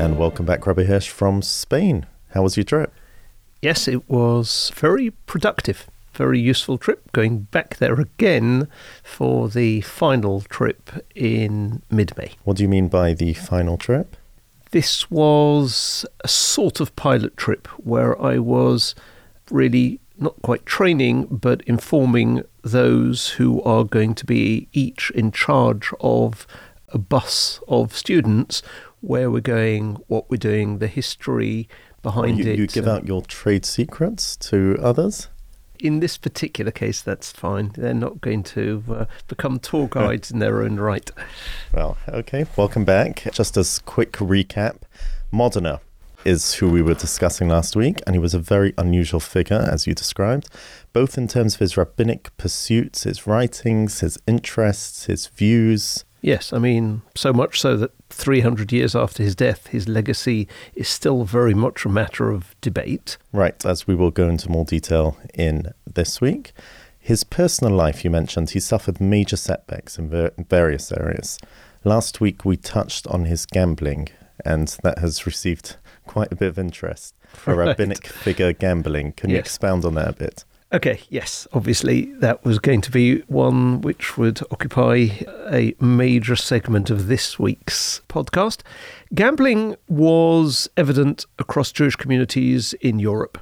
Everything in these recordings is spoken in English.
And welcome back, Rabbi Hirsch from Spain. How was your trip? Yes, it was very productive very useful trip, going back there again for the final trip in mid May. What do you mean by the final trip? This was a sort of pilot trip where I was really not quite training, but informing those who are going to be each in charge of a bus of students where we're going, what we're doing, the history behind well, you, it. You give out your trade secrets to others? in this particular case, that's fine. They're not going to uh, become tour guides in their own right. Well, okay. Welcome back. Just as quick recap, Modena is who we were discussing last week, and he was a very unusual figure, as you described, both in terms of his rabbinic pursuits, his writings, his interests, his views. Yes, I mean, so much so that 300 years after his death, his legacy is still very much a matter of debate. Right, as we will go into more detail in this week. His personal life, you mentioned, he suffered major setbacks in ver- various areas. Last week, we touched on his gambling, and that has received quite a bit of interest. A right. rabbinic figure gambling. Can yes. you expound on that a bit? Okay, yes, obviously that was going to be one which would occupy a major segment of this week's podcast. Gambling was evident across Jewish communities in Europe.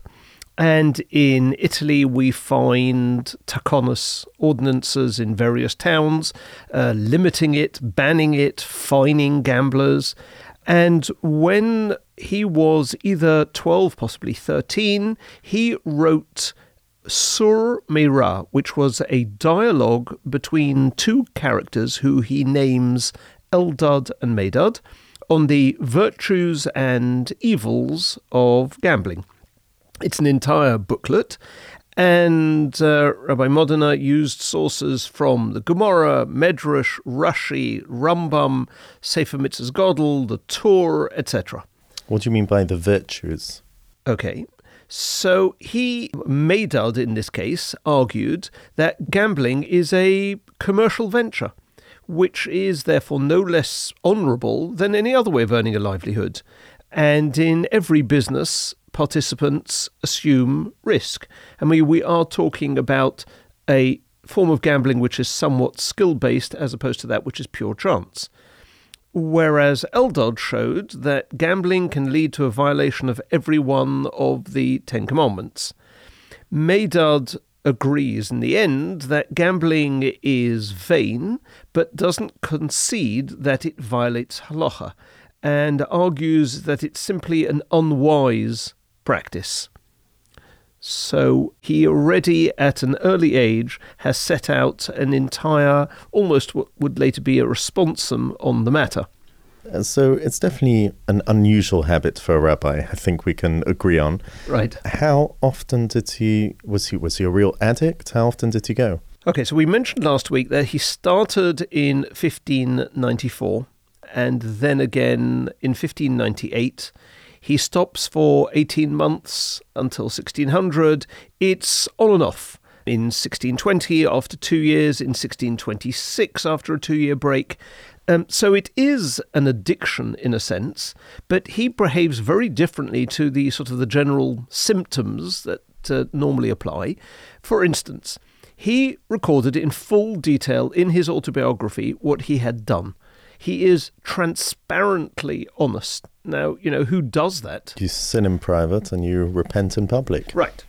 And in Italy, we find takanos ordinances in various towns, uh, limiting it, banning it, fining gamblers. And when he was either 12, possibly 13, he wrote Sur MeRa, which was a dialogue between two characters who he names Eldad and Medad on the virtues and evils of gambling. It's an entire booklet, and uh, Rabbi Modena used sources from the Gemara, Medrash, Rashi, Rambam, Sefer Mitzvahs Godel, the Torah, etc. What do you mean by the virtues? Okay, so he, Medad in this case, argued that gambling is a commercial venture, which is therefore no less honourable than any other way of earning a livelihood. And in every business, participants assume risk. I mean, we are talking about a form of gambling which is somewhat skill based as opposed to that which is pure chance. Whereas Eldad showed that gambling can lead to a violation of every one of the Ten Commandments. Medad agrees in the end that gambling is vain, but doesn't concede that it violates halacha, and argues that it's simply an unwise practice. So he already at an early age has set out an entire, almost what would later be a responsum on the matter. So it's definitely an unusual habit for a rabbi. I think we can agree on. Right. How often did he was he was he a real addict? How often did he go? Okay, so we mentioned last week that he started in 1594 and then again in 1598 he stops for 18 months until 1600. It's on and off. In 1620, after two years, in 1626, after a two year break. Um, so it is an addiction in a sense, but he behaves very differently to the sort of the general symptoms that uh, normally apply. For instance, he recorded in full detail in his autobiography what he had done. He is transparently honest. Now, you know, who does that? You sin in private and you repent in public. Right.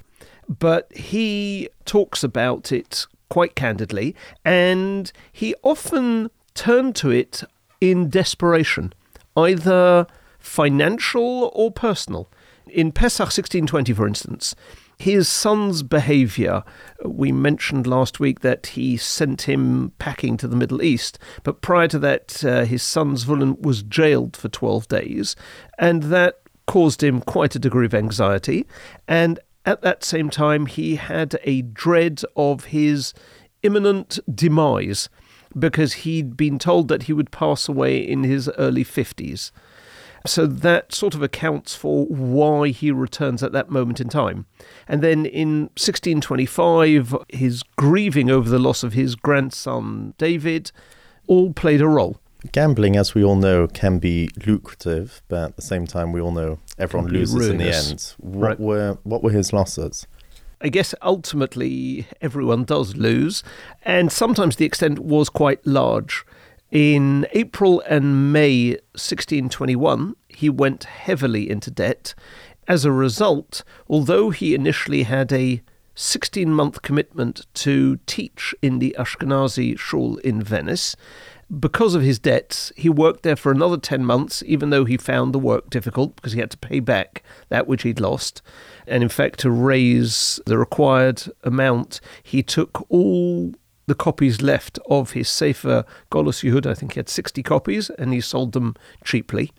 But he talks about it quite candidly, and he often turned to it in desperation, either financial or personal. In Pesach 1620, for instance, his son's behavior, we mentioned last week that he sent him packing to the Middle East, but prior to that, uh, his son Zvulun was jailed for 12 days, and that caused him quite a degree of anxiety. And at that same time, he had a dread of his imminent demise because he'd been told that he would pass away in his early 50s. So that sort of accounts for why he returns at that moment in time. And then in 1625, his grieving over the loss of his grandson David all played a role. Gambling, as we all know, can be lucrative, but at the same time, we all know everyone loses in the end. What Right. were what were his losses? I guess ultimately everyone does lose, and sometimes the extent was quite large. In April and May 1621, he went heavily into debt. As a result, although he initially had a 16 month commitment to teach in the Ashkenazi shul in Venice, because of his debts, he worked there for another 10 months, even though he found the work difficult because he had to pay back that which he'd lost. And in fact, to raise the required amount, he took all the copies left of his Sefer Galus Yehudah. I think he had 60 copies, and he sold them cheaply.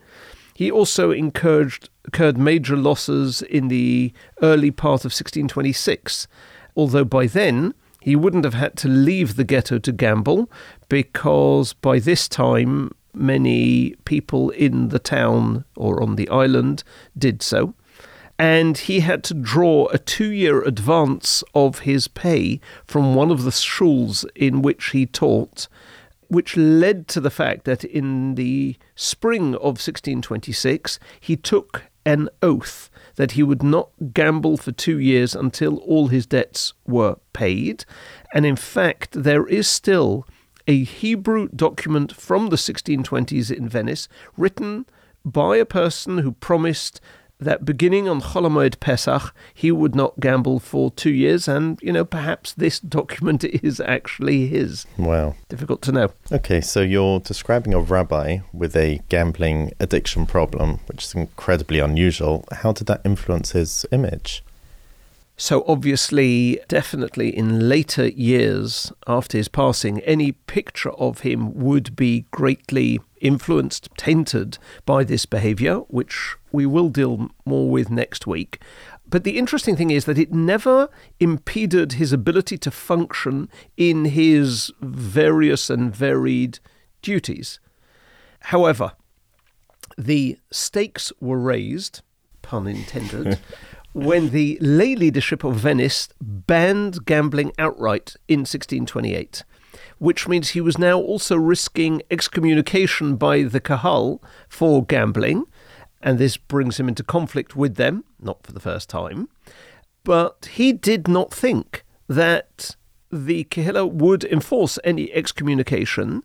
He also incurred, incurred major losses in the early part of 1626, although by then he wouldn't have had to leave the ghetto to gamble because by this time many people in the town or on the island did so. And he had to draw a two year advance of his pay from one of the shuls in which he taught, which led to the fact that in the spring of 1626 he took an oath that he would not gamble for two years until all his debts were paid. And in fact, there is still a Hebrew document from the 1620s in Venice written by a person who promised that beginning on Chol Hamoed Pesach, he would not gamble for two years, and you know, perhaps this document is actually his. Wow. Difficult to know. Okay, so you're describing a rabbi with a gambling addiction problem, which is incredibly unusual. How did that influence his image? So, obviously, definitely in later years after his passing, any picture of him would be greatly influenced, tainted by this behavior, which we will deal more with next week. But the interesting thing is that it never impeded his ability to function in his various and varied duties. However, the stakes were raised, pun intended, when the lay leadership of Venice banned gambling outright in 1628, which means he was now also risking excommunication by the Kahal for gambling, and this brings him into conflict with them, not for the first time. But he did not think that the Kehillah would enforce any excommunication.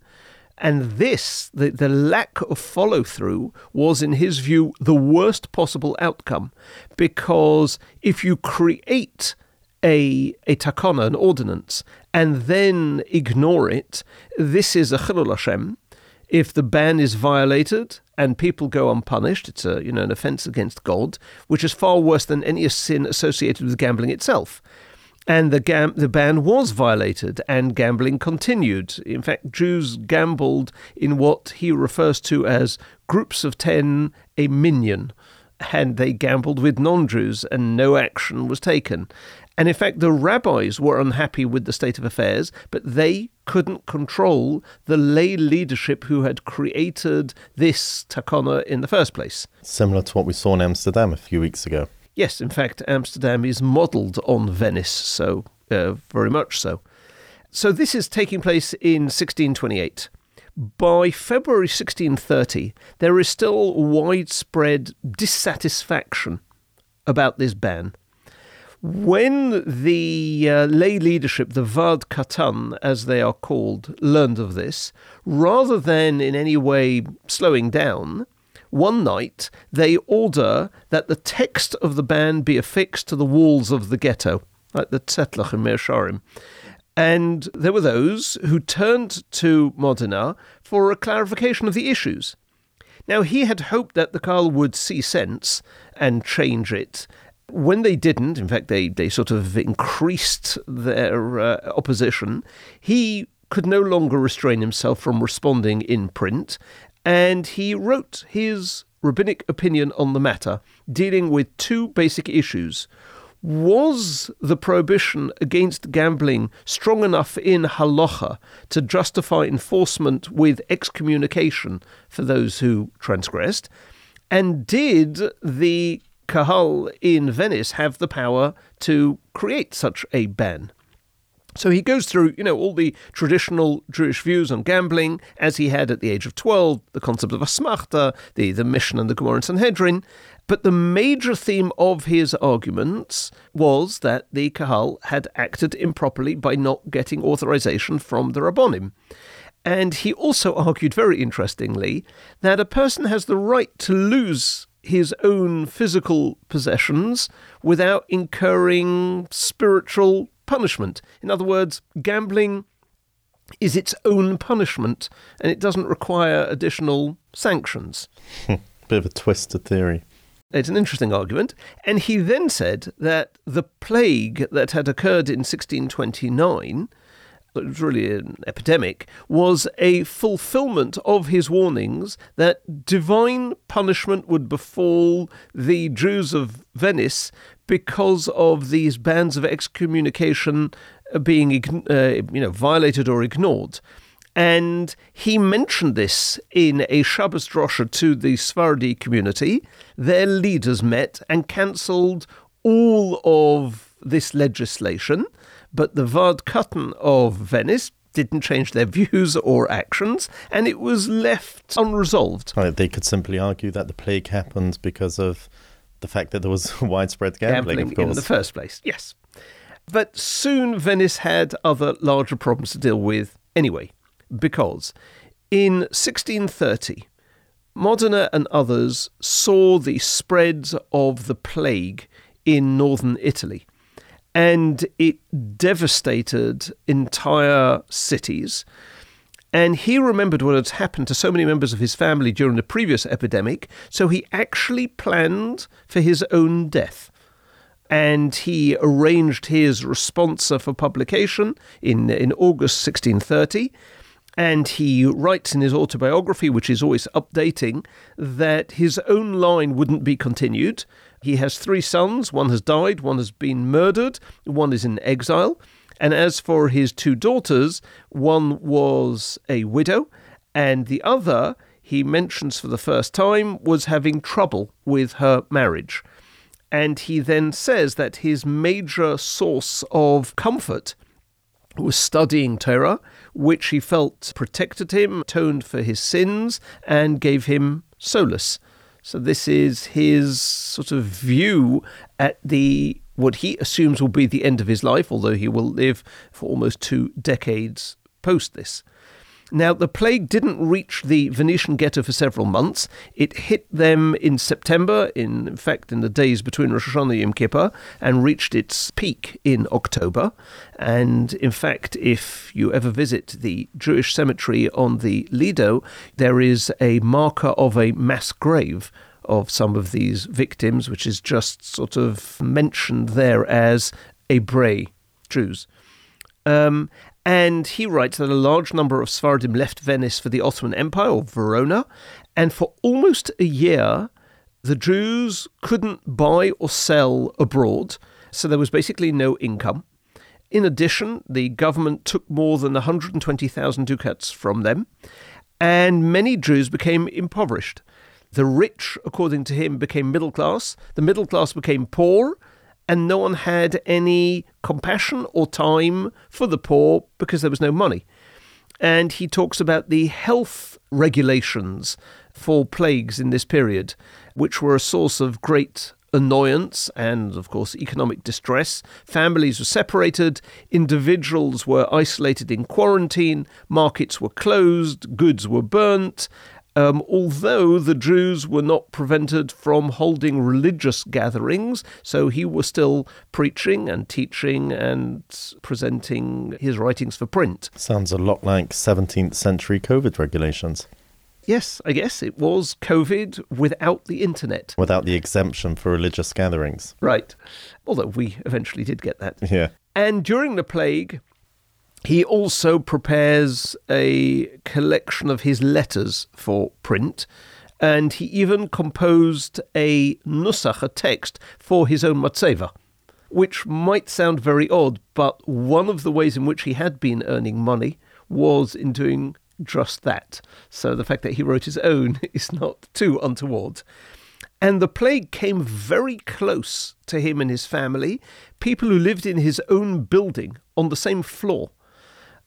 And this, the, the lack of follow through, was, in his view, the worst possible outcome. Because if you create a, a takana, an ordinance, and then ignore it, this is a chilul Hashem. If the ban is violated and people go unpunished, it's a you know an offence against God, which is far worse than any sin associated with gambling itself and the gam- the ban was violated and gambling continued. In fact, Jews gambled in what he refers to as groups of 10 a minyan and they gambled with non-Jews and no action was taken. And in fact, the rabbis were unhappy with the state of affairs, but they couldn't control the lay leadership who had created this takana in the first place. Similar to what we saw in Amsterdam a few weeks ago. Yes, in fact, Amsterdam is modelled on Venice, so uh, very much so. So this is taking place in 1628. By February 1630, there is still widespread dissatisfaction about this ban. When the uh, lay leadership, the Katan, as they are called, learned of this, rather than in any way slowing down, one night they order that the text of the ban be affixed to the walls of the ghetto, like the Tzetlach in Sharim. And there were those who turned to Modena for a clarification of the issues. Now, he had hoped that the Kahal would see sense and change it. When they didn't, in fact, they, they sort of increased their uh, opposition, he could no longer restrain himself from responding in print And he wrote his rabbinic opinion on the matter, dealing with two basic issues. Was the prohibition against gambling strong enough in halacha to justify enforcement with excommunication for those who transgressed? And did the Kahal in Venice have the power to create such a ban? So he goes through, you know, all the traditional Jewish views on gambling, as he had at the age of 12, the concept of asmachta, the, the Mishnah and the Gemara and Sanhedrin. But the major theme of his arguments was that the Kahal had acted improperly by not getting authorization from the Rabbonim. And he also argued, very interestingly, that a person has the right to lose his own physical possessions without incurring spiritual punishment. In other words, gambling is its own punishment and it doesn't require additional sanctions. Bit of a twisted theory. It's an interesting argument. And he then said that the plague that had occurred in 1629 it was really an epidemic, was a fulfillment of his warnings that divine punishment would befall the Jews of Venice because of these bans of excommunication being uh, you know violated or ignored. And he mentioned this in a Shabbos drosha to the Sephardi community. Their leaders met and cancelled all of this legislation, but the Vad Katan of Venice didn't change their views or actions, and it was left unresolved. They could simply argue that the plague happened because of the fact that there was widespread gambling, gambling in the first place. Yes. But soon Venice had other larger problems to deal with anyway, because in 1630, Modena and others saw the spread of the plague in northern Italy, and it devastated entire cities. And he remembered what had happened to so many members of his family during the previous epidemic, so he actually planned for his own death. And he arranged his responsa for publication in, in August 1630. And he writes in his autobiography, which is always updating, that his own line wouldn't be continued. He has three sons. One has died, one has been murdered, one is in exile. And as for his two daughters, one was a widow, and the other, he mentions for the first time, was having trouble with her marriage. And he then says that his major source of comfort was studying Torah, which he felt protected him, atoned for his sins, and gave him solace. So this is his sort of view at the what he assumes will be the end of his life, although he will live for almost two decades post this. Now, the plague didn't reach the Venetian ghetto for several months. It hit them in September, in, in fact, in the days between Rosh Hashanah and Yom Kippur, and reached its peak in October. And in fact, if you ever visit the Jewish cemetery on the Lido, there is a marker of a mass grave of some of these victims, which is just sort of mentioned there as Ebrei Jews. Um, and he writes that a large number of Sephardim left Venice for the Ottoman Empire or Verona, and for almost a year, the Jews couldn't buy or sell abroad, so there was basically no income. In addition, the government took more than 120,000 ducats from them, and many Jews became impoverished. The rich, according to him, became middle class, the middle class became poor, and no one had any compassion or time for the poor because there was no money. And he talks about the health regulations for plagues in this period, which were a source of great annoyance and, of course, economic distress. Families were separated, individuals were isolated in quarantine, markets were closed, goods were burnt, um, although the Jews were not prevented from holding religious gatherings, so he was still preaching and teaching and presenting his writings for print. Sounds a lot like 17th century COVID regulations. Yes, I guess it was COVID without the internet. Without the exemption for religious gatherings. Right. Although we eventually did get that. Yeah. And during the plague, He also prepares a collection of his letters for print, and he even composed a nusach, a text, for his own matzeva, which might sound very odd, but one of the ways in which he had been earning money was in doing just that. So the fact that he wrote his own is not too untoward. And the plague came very close to him and his family, people who lived in his own building on the same floor.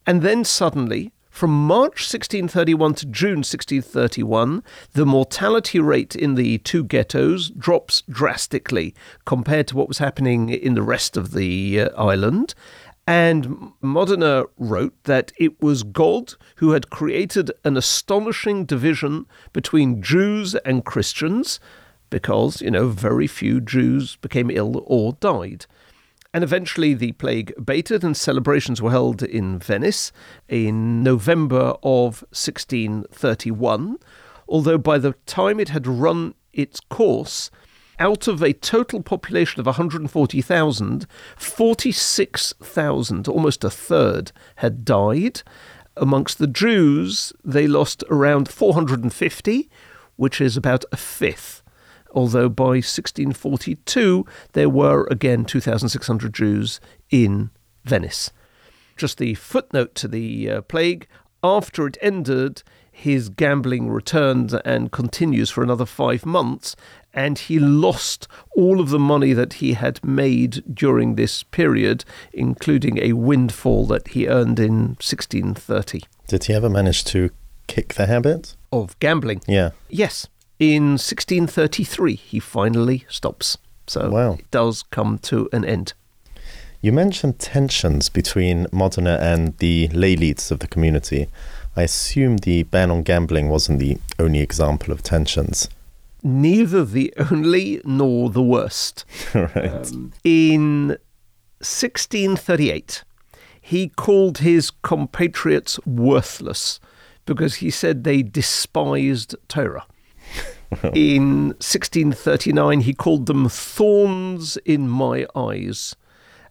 And then suddenly, from March 1631 to June 1631, the mortality rate in the two ghettos drops drastically compared to what was happening in the rest of the uh, island. And Modena wrote that it was God who had created an astonishing division between Jews and Christians because, you know, very few Jews became ill or died. And eventually the plague abated and celebrations were held in Venice in November of 1631. Although by the time it had run its course, out of a total population of 140,000, 46,000, almost a third, had died. Amongst the Jews, they lost around 450, which is about a fifth although by 1642 there were again 2,600 Jews in Venice. Just the footnote to the uh, plague after it ended, his gambling returned and continues for another five months, and he lost all of the money that he had made during this period, including a windfall that he earned in 1630. Did he ever manage to kick the habit? Of gambling? Yeah. Yes. In 1633, he finally stops. So wow. it does come to an end. You mentioned tensions between Modena and the lay leaders of the community. I assume the ban on gambling wasn't the only example of tensions. Neither the only nor the worst. right. Um, in 1638, he called his compatriots worthless because he said they despised Torah. in 1639, he called them thorns in my eyes.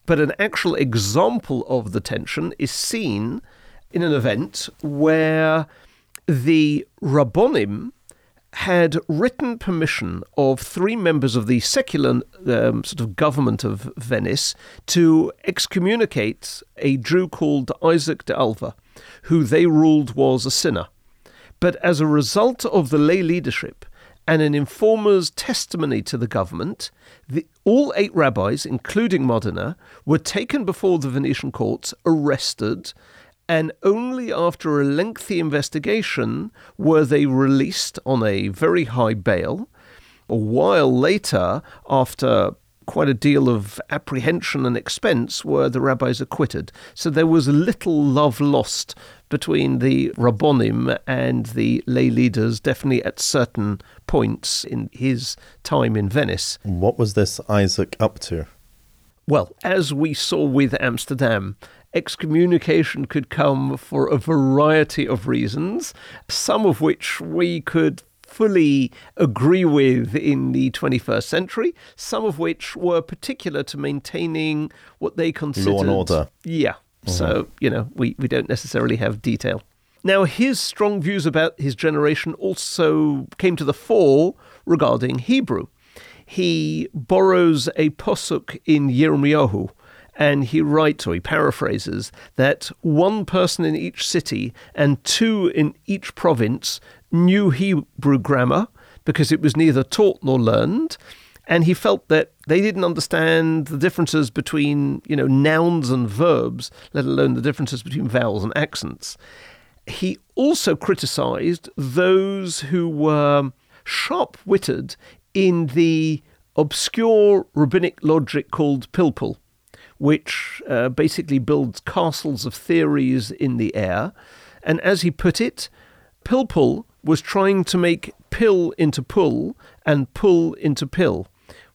But an actual example of the tension is seen in an event where the Rabbonim had written permission of three members of the secular um, sort of government of Venice to excommunicate a Jew called Isaac de Alva, who they ruled was a sinner. But as a result of the lay leadership, and an informer's testimony to the government, the, all eight rabbis, including Modena, were taken before the Venetian courts, arrested, and only after a lengthy investigation were they released on a very high bail. A while later, after quite a deal of apprehension and expense, were the rabbis acquitted. So there was little love lost between the Rabbonim and the lay leaders, definitely at certain points in his time in Venice. What was this Isaac up to? Well, as we saw with Amsterdam, excommunication could come for a variety of reasons, some of which we could fully agree with in the 21st century, some of which were particular to maintaining what they considered law and order. Yeah, so, mm-hmm. you know, we, we don't necessarily have detail. Now, his strong views about his generation also came to the fore regarding Hebrew. He borrows a posuk in Yirmiyahu, and he writes, or he paraphrases, that one person in each city and two in each province knew Hebrew grammar because it was neither taught nor learned, and he felt that they didn't understand the differences between you know nouns and verbs, let alone the differences between vowels and accents. He also criticized those who were sharp-witted in the obscure rabbinic logic called pilpul, which uh, basically builds castles of theories in the air. And as he put it, pilpul was trying to make pill into pull and pull into pill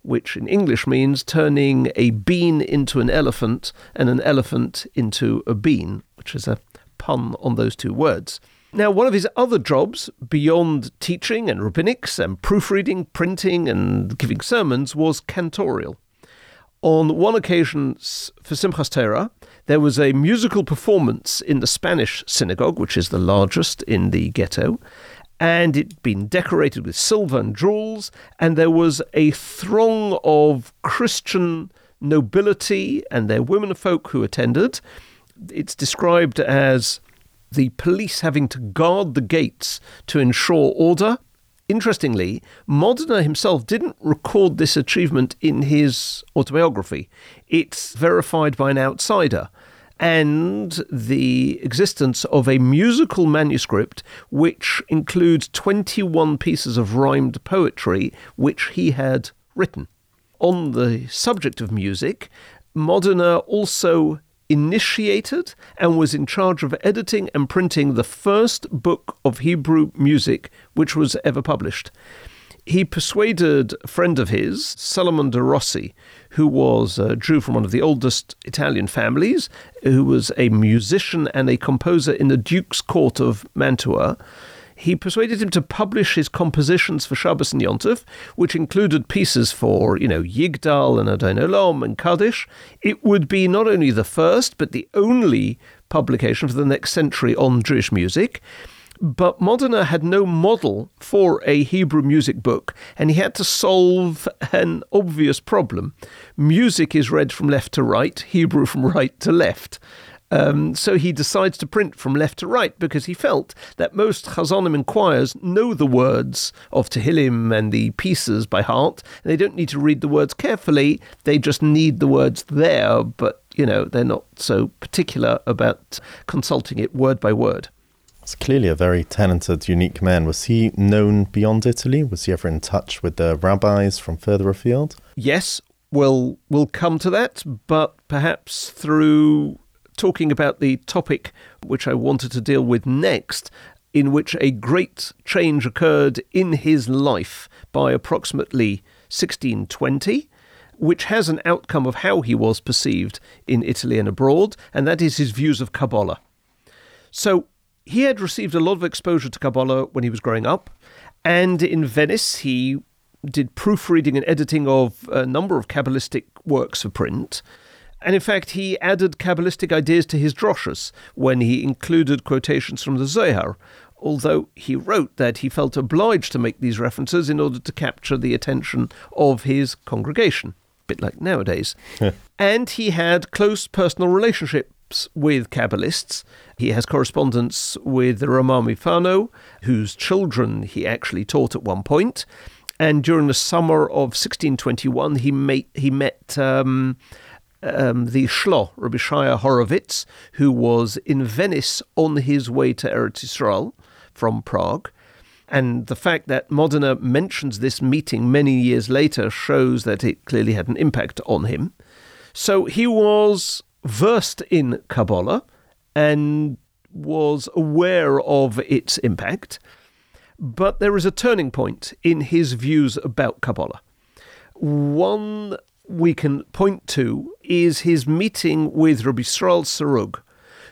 which in English means turning a bean into an elephant and an elephant into a bean, which is a pun on those two words. Now, one of his other jobs, beyond teaching and rabbinics and proofreading, printing, and giving sermons, was cantorial. On one occasion for Simchas Torah, there was a musical performance in the Spanish synagogue, which is the largest in the ghetto, and it'd been decorated with silver and jewels, and there was a throng of Christian nobility and their womenfolk who attended. It's described as the police having to guard the gates to ensure order. Interestingly, Modena himself didn't record this achievement in his autobiography. It's verified by an outsider and the existence of a musical manuscript which includes 21 pieces of rhymed poetry which he had written. On the subject of music, Modena also initiated and was in charge of editing and printing the first book of Hebrew music which was ever published. He persuaded a friend of his, Salomon de Rossi, who was uh, a Jew from one of the oldest Italian families, who was a musician and a composer in the Duke's Court of Mantua, he persuaded him to publish his compositions for Shabbos and Yontif, which included pieces for, you know, Yigdal and Adon Olam and Kaddish. It would be not only the first, but the only publication for the next century on Jewish music. But Modena had no model for a Hebrew music book, and he had to solve an obvious problem. Music is read from left to right, Hebrew from right to left. Um, so he decides to print from left to right because he felt that most Chazonim and choirs know the words of Tehillim and the pieces by heart. They don't need to read the words carefully, they just need the words there, but you know, they're not so particular about consulting it word by word. It's clearly a very talented, unique man. Was he known beyond Italy? Was he ever in touch with the rabbis from further afield? Yes, we'll, we'll come to that, but perhaps through talking about the topic which I wanted to deal with next, in which a great change occurred in his life by approximately 1620 which has an outcome of how he was perceived in Italy and abroad, and that is his views of Kabbalah. So he had received a lot of exposure to Kabbalah when he was growing up, and in Venice he did proofreading and editing of a number of Kabbalistic works for print. And in fact, he added Kabbalistic ideas to his droshes when he included quotations from the Zohar, although he wrote that he felt obliged to make these references in order to capture the attention of his congregation, a bit like nowadays. and he had close personal with Kabbalists. He has correspondence with the Ramah Mifano, whose children he actually taught at one point. And during the summer of 1621, he, met, he met um, um, the Shlo, Rabbi Shaya Horovitz, who was in Venice on his way to Eretz Yisrael from Prague. And the fact that Modena mentions this meeting many years later shows that it clearly had an impact on him. So he was versed in Kabbalah and was aware of its impact. But there is a turning point in his views about Kabbalah. One we can point to is his meeting with Rabbi Yisrael Sarug,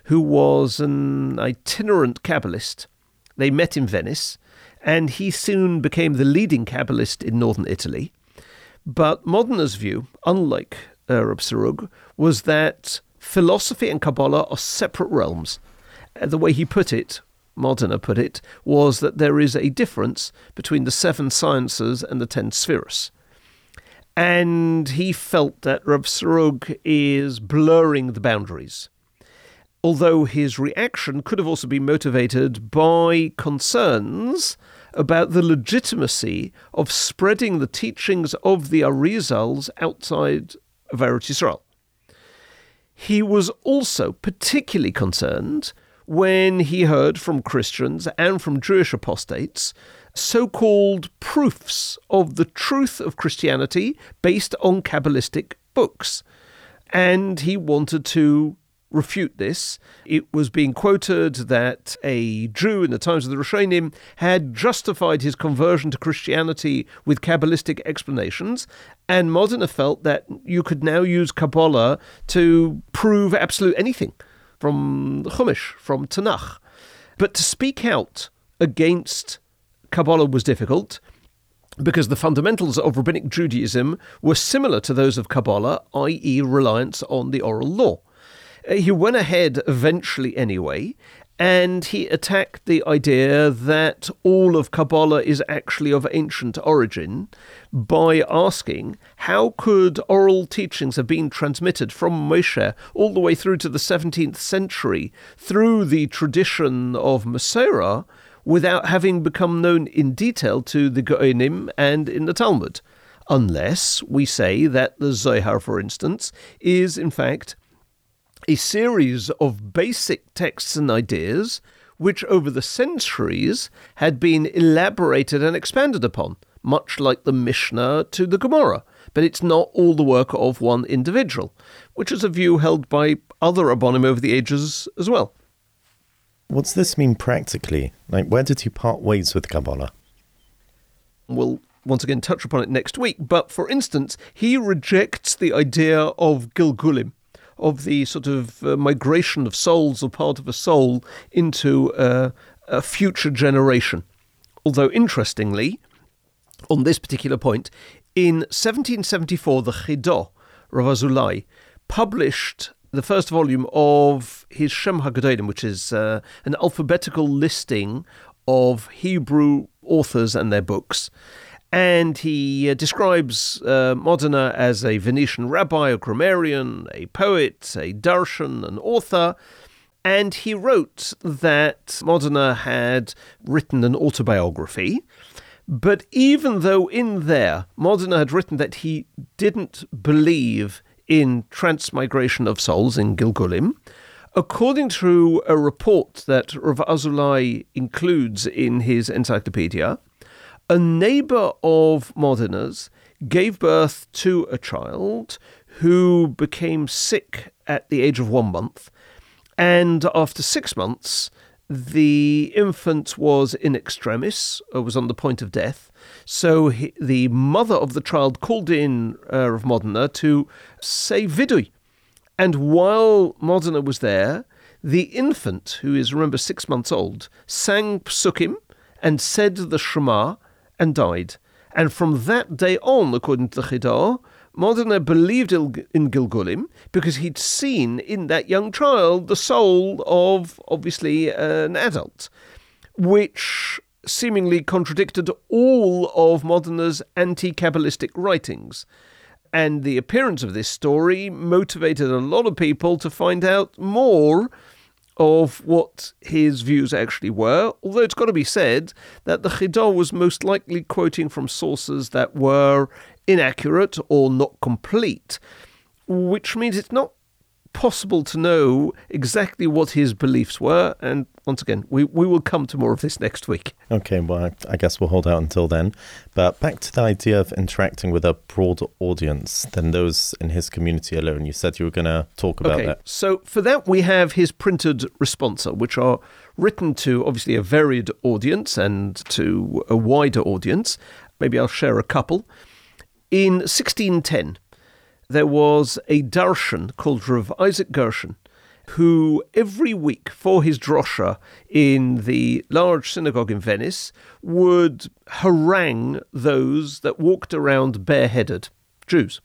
who was an itinerant Kabbalist. They met in Venice, and he soon became the leading Kabbalist in northern Italy. But Modena's view, unlike uh, Rabbi Sarug, was that philosophy and Kabbalah are separate realms. Uh, the way he put it, Modena put it, was that there is a difference between the seven sciences and the ten spheres and he felt that Rav Sarug is blurring the boundaries. Although his reaction could have also been motivated by concerns about the legitimacy of spreading the teachings of the Arizals outside Eretz Yisrael. He was also particularly concerned when he heard from Christians and from Jewish apostates so called proofs of the truth of Christianity based on Kabbalistic books. And he wanted to refute this. It was being quoted that a Jew in the times of the Rishonim had justified his conversion to Christianity with Kabbalistic explanations, and Modena felt that you could now use Kabbalah to prove absolute anything from Chumash, from Tanakh. But to speak out against Kabbalah was difficult because the fundamentals of rabbinic Judaism were similar to those of Kabbalah, i.e., reliance on the oral law. Uh, he went ahead eventually anyway, and he attacked the idea that all of Kabbalah is actually of ancient origin by asking how could oral teachings have been transmitted from Moshe all the way through to the 17th century through the tradition of Masorah without having become known in detail to the Geonim and in the Talmud, unless we say that the Zohar, for instance, is in fact a series of basic texts and ideas which over the centuries had been elaborated and expanded upon, much like the Mishnah to the Gemara. But it's not all the work of one individual, which is a view held by other Rabbonim over the ages as well. What's this mean practically? Like, where did he part ways with Kabbalah? We'll once again touch upon it next week, but for instance, he rejects the idea of Gilgulim, of the sort of uh, migration of souls or part of a soul into uh, a future generation. Although, interestingly, on this particular point, in 1774, the Chidah, Rav published the first volume of his Shem HaGedolim, which is uh, an alphabetical listing of Hebrew authors and their books and he uh, describes uh, Modena as a Venetian rabbi, a grammarian, a poet, a darshan, an author. And he wrote that Modena had written an autobiography. But even though in there Modena had written that he didn't believe in transmigration of souls in Gilgulim, according to a report that Rav Azulai includes in his encyclopedia, a neighbor of Modena's gave birth to a child who became sick at the age of one month. And after six months, the infant was in extremis, uh, was on the point of death. So he, the mother of the child called in uh, of Modena to say vidui. And while Modena was there, the infant, who is, remember, six months old, sang psukim and said the Shema and died. And from that day on, according to the Chidah, Modena believed in Gilgulim because he'd seen in that young child the soul of, obviously, an adult, which seemingly contradicted all of Modena's anti Kabbalistic writings. And the appearance of this story motivated a lot of people to find out more of what his views actually were, although it's got to be said that the Chidah was most likely quoting from sources that were inaccurate or not complete, which means it's not possible to know exactly what his beliefs were. And once again, we, we will come to more of this next week. Okay, well, I, guess we'll hold out until then. But back to the idea of interacting with a broader audience than those in his community alone. You said you were going to talk about okay, that. So for that, we have his printed responsa, which are written to obviously a varied audience and to a wider audience. Maybe I'll share a couple. In 1610, there was a darshan called Rav Isaac Gershon, who every week for his drosha in the large synagogue in Venice would harangue those that walked around bareheaded, Jews.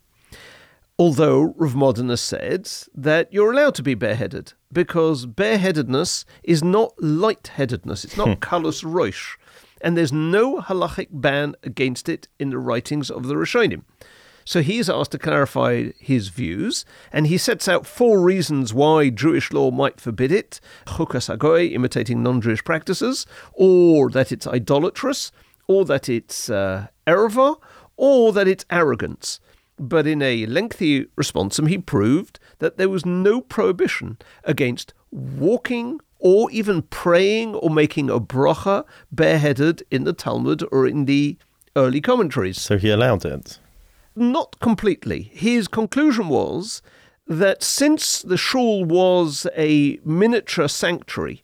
Although Rav Modena said that you're allowed to be bareheaded because bareheadedness is not lightheadedness, it's not kalus hmm. roish, and there's no halachic ban against it in the writings of the Rishonim. So he's asked to clarify his views, and he sets out four reasons why Jewish law might forbid it chukas hagoy, imitating non Jewish practices, or that it's idolatrous, or that it's uh, erva, or that it's arrogance. But in a lengthy responsum, he proved that there was no prohibition against walking or even praying or making a bracha bareheaded in the Talmud or in the early commentaries. So he allowed it. Not completely. His conclusion was that since the shul was a miniature sanctuary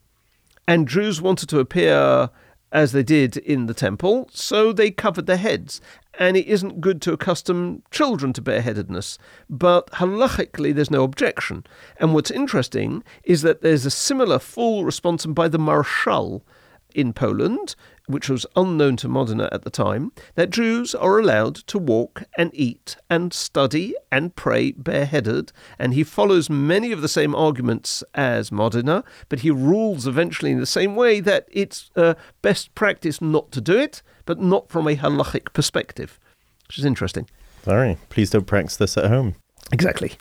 and Jews wanted to appear as they did in the temple, so they covered their heads. And it isn't good to accustom children to bareheadedness, but halachically there's no objection. And what's interesting is that there's a similar full response by the Maharshal in Poland, which was unknown to Modena at the time, that Jews are allowed to walk and eat and study and pray bareheaded. And he follows many of the same arguments as Modena, but he rules eventually in the same way that it's uh, best practice not to do it, but not from a halachic perspective, which is interesting. Very. Please don't practice this at home. Exactly.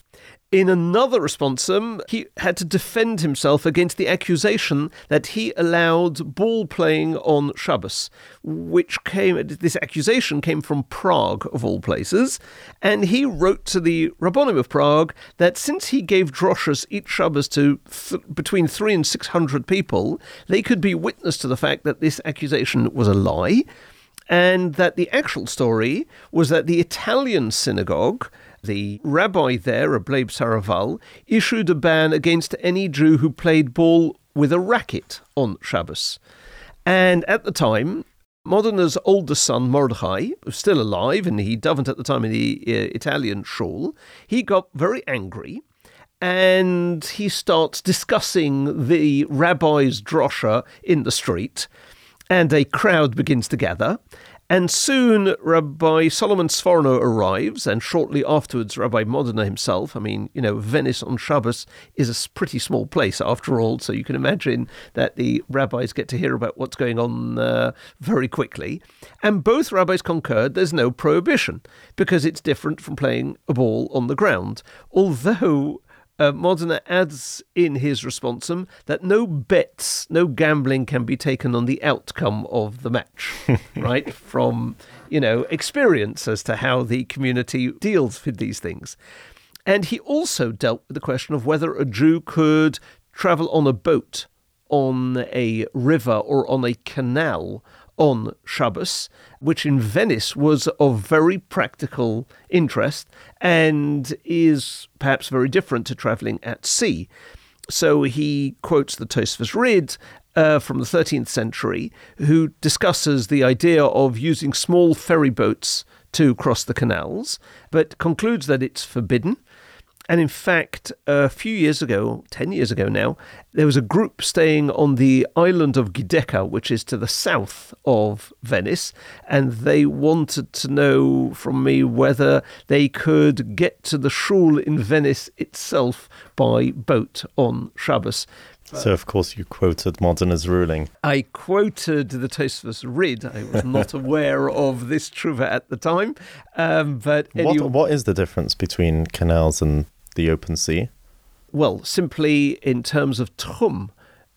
In another responsum, he had to defend himself against the accusation that he allowed ball playing on Shabbos, which came, this accusation came from Prague, of all places, and he wrote to the Rabbonim of Prague that since he gave droshes each Shabbos to th- between three and six hundred people, they could be witness to the fact that this accusation was a lie, and that the actual story was that the Italian synagogue the rabbi there, Ableib Saraval, issued a ban against any Jew who played ball with a racket on Shabbos. And at the time, Modena's oldest son, Mordechai, was still alive, and he davened at the time in the uh, Italian shul. He got very angry and he starts discussing the rabbi's drosha in the street, and a crowd begins to gather. And soon Rabbi Solomon Sforno arrives, and shortly afterwards, Rabbi Modena himself. I mean, you know, Venice on Shabbos is a pretty small place after all, so you can imagine that the rabbis get to hear about what's going on uh, very quickly. And both rabbis concurred there's no prohibition because it's different from playing a ball on the ground. Although uh, Modena adds in his responsum that no bets, no gambling can be taken on the outcome of the match, right? From, you know, experience as to how the community deals with these things. And he also dealt with the question of whether a Jew could travel on a boat on a river or on a canal on Shabbos, which in Venice was of very practical interest and is perhaps very different to travelling at sea. So he quotes the Tosfos Rid uh, from the 13th century, who discusses the idea of using small ferry boats to cross the canals, but concludes that it's forbidden and in fact, a few years ago, 10 years ago now, there was a group staying on the island of Giudecca, which is to the south of Venice, and they wanted to know from me whether they could get to the shul in Venice itself by boat on Shabbos. So, of course, you quoted Modena's ruling. I quoted the Tosfos Rid. I was not aware of this teshuva at the time. Um, but what, what is the difference between canals and the open sea? Well, simply in terms of tchum,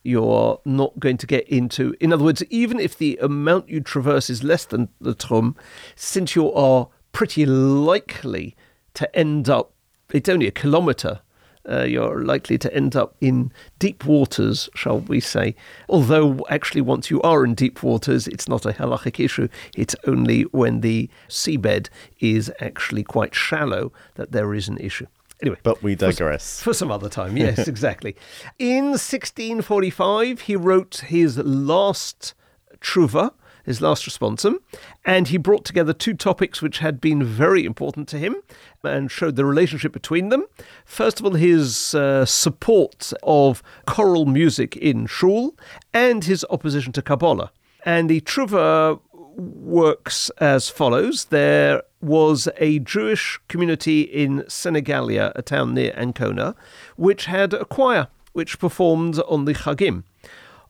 you're not going to get into. In other words, even if the amount you traverse is less than the tchum, since you are pretty likely to end up, it's only a kilometre. Uh, you're likely to end up in deep waters, shall we say. Although, actually, once you are in deep waters, it's not a halachic issue. It's only when the seabed is actually quite shallow that there is an issue. Anyway, but we digress. For, for some other time, yes, exactly. In 1645, he wrote his last teshuva, his last responsum, and he brought together two topics which had been very important to him and showed the relationship between them. First of all, his uh, support of choral music in shul and his opposition to Kabbalah. And the teshuva works as follows. There was a Jewish community in Senigallia, a town near Ancona, which had a choir which performed on the Chagim.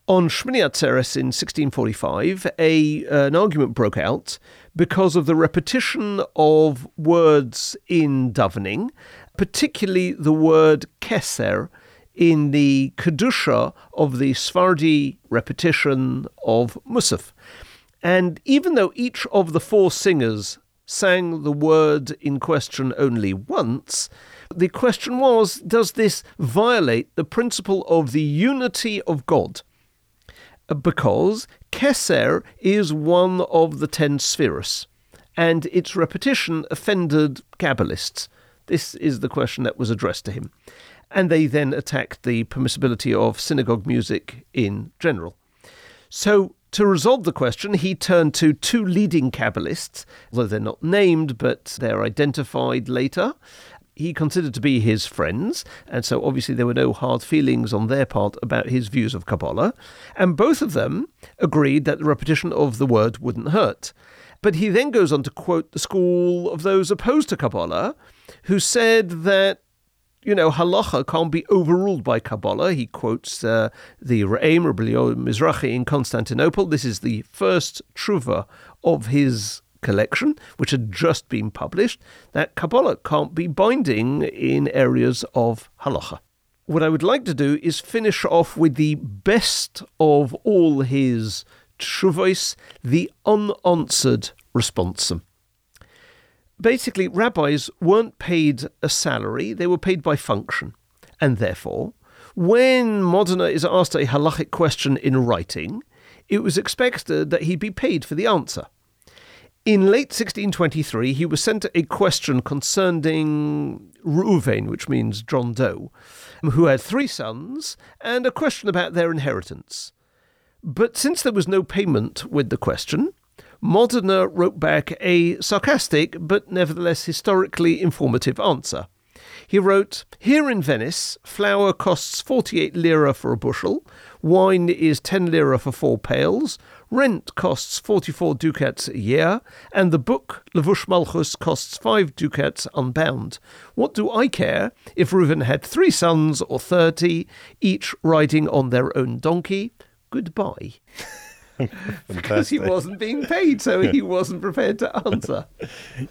On Shmini Atzeres in 1645, a, uh, an argument broke out because of the repetition of words in davening, particularly the word keser in the Kedusha of the Sephardi repetition of Musaf. And even though each of the four singers sang the word in question only once, the question was does this violate the principle of the unity of God? Because Keser is one of the ten spheres, and its repetition offended Kabbalists. This is the question that was addressed to him. And they then attacked the permissibility of synagogue music in general. So to resolve the question, he turned to two leading Kabbalists, although they're not named, but they're identified later. he considered to be his friends, and so obviously there were no hard feelings on their part about his views of Kabbalah, and both of them agreed that the repetition of the word wouldn't hurt. But he then goes on to quote the school of those opposed to Kabbalah, who said that you know, halacha can't be overruled by Kabbalah. He quotes uh, the Re'em, Rabbi Mizrahi in Constantinople. This is the first teshuva of his collection, which had just been published, that Kabbalah can't be binding in areas of halacha. What I would like to do is finish off with the best of all his teshuvos, the unanswered responsum basically, rabbis weren't paid a salary, they were paid by function. And therefore, when Modena is asked a halachic question in writing, it was expected that he'd be paid for the answer. In late 1623, he was sent a question concerning Reuven, which means John Doe, who had three sons, and a question about their inheritance. But since there was no payment with the question, Modena wrote back a sarcastic but nevertheless historically informative answer. He wrote, Here in Venice, flour costs 48 lira for a bushel, wine is 10 lira for four pails, rent costs 44 ducats a year, and the book Levush Malchus costs 5 ducats unbound. What do I care if Reuven had three sons or 30, each riding on their own donkey? Goodbye. because he wasn't being paid, so he wasn't prepared to answer.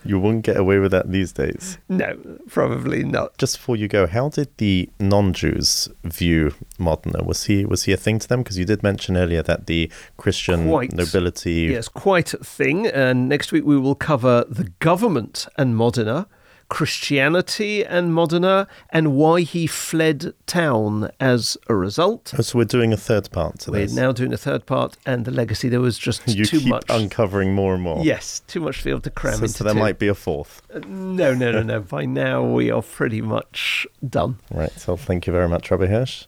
You wouldn't get away with that these days. No, probably not. Just before you go, how did the non-Jews view Modena? Was he was he a thing to them? Because you did mention earlier that the Christian quite, nobility. Yes, quite a thing. And next week we will cover the government and Modena Christianity and Modena, and why he fled town as a result. So we're doing a third part to this. we're now doing a third part, and the legacy. There was just you too keep much uncovering more and more. Yes, too much be to cram so, into. So there two. might be a fourth. Uh, no, no, no, no. By now we are pretty much done. Right. So thank you very much, Rabbi Hirsch.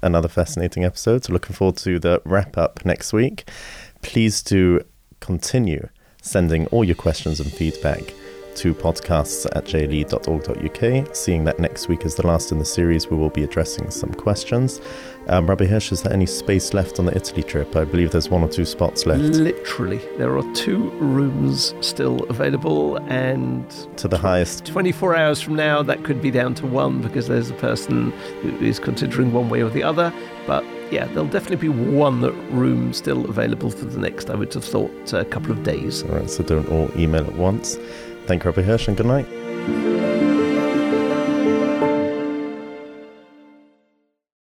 Another fascinating episode. So looking forward to the wrap up next week. Please do continue sending all your questions and feedback to podcasts at jle.org.uk. Seeing that next week is the last in the series, we will be addressing some questions. Um, Rabbi Hirsch, is there any space left on the Italy trip? I believe there's one or two spots left. Literally, there are two rooms still available, and to the highest. 24 hours from now, that could be down to one because there's a person who is considering one way or the other. But yeah, there'll definitely be one room still available for the next, I would have thought, a couple of days. All right, so don't all email at once. Thank you, Rabbi Hirsch, and good night.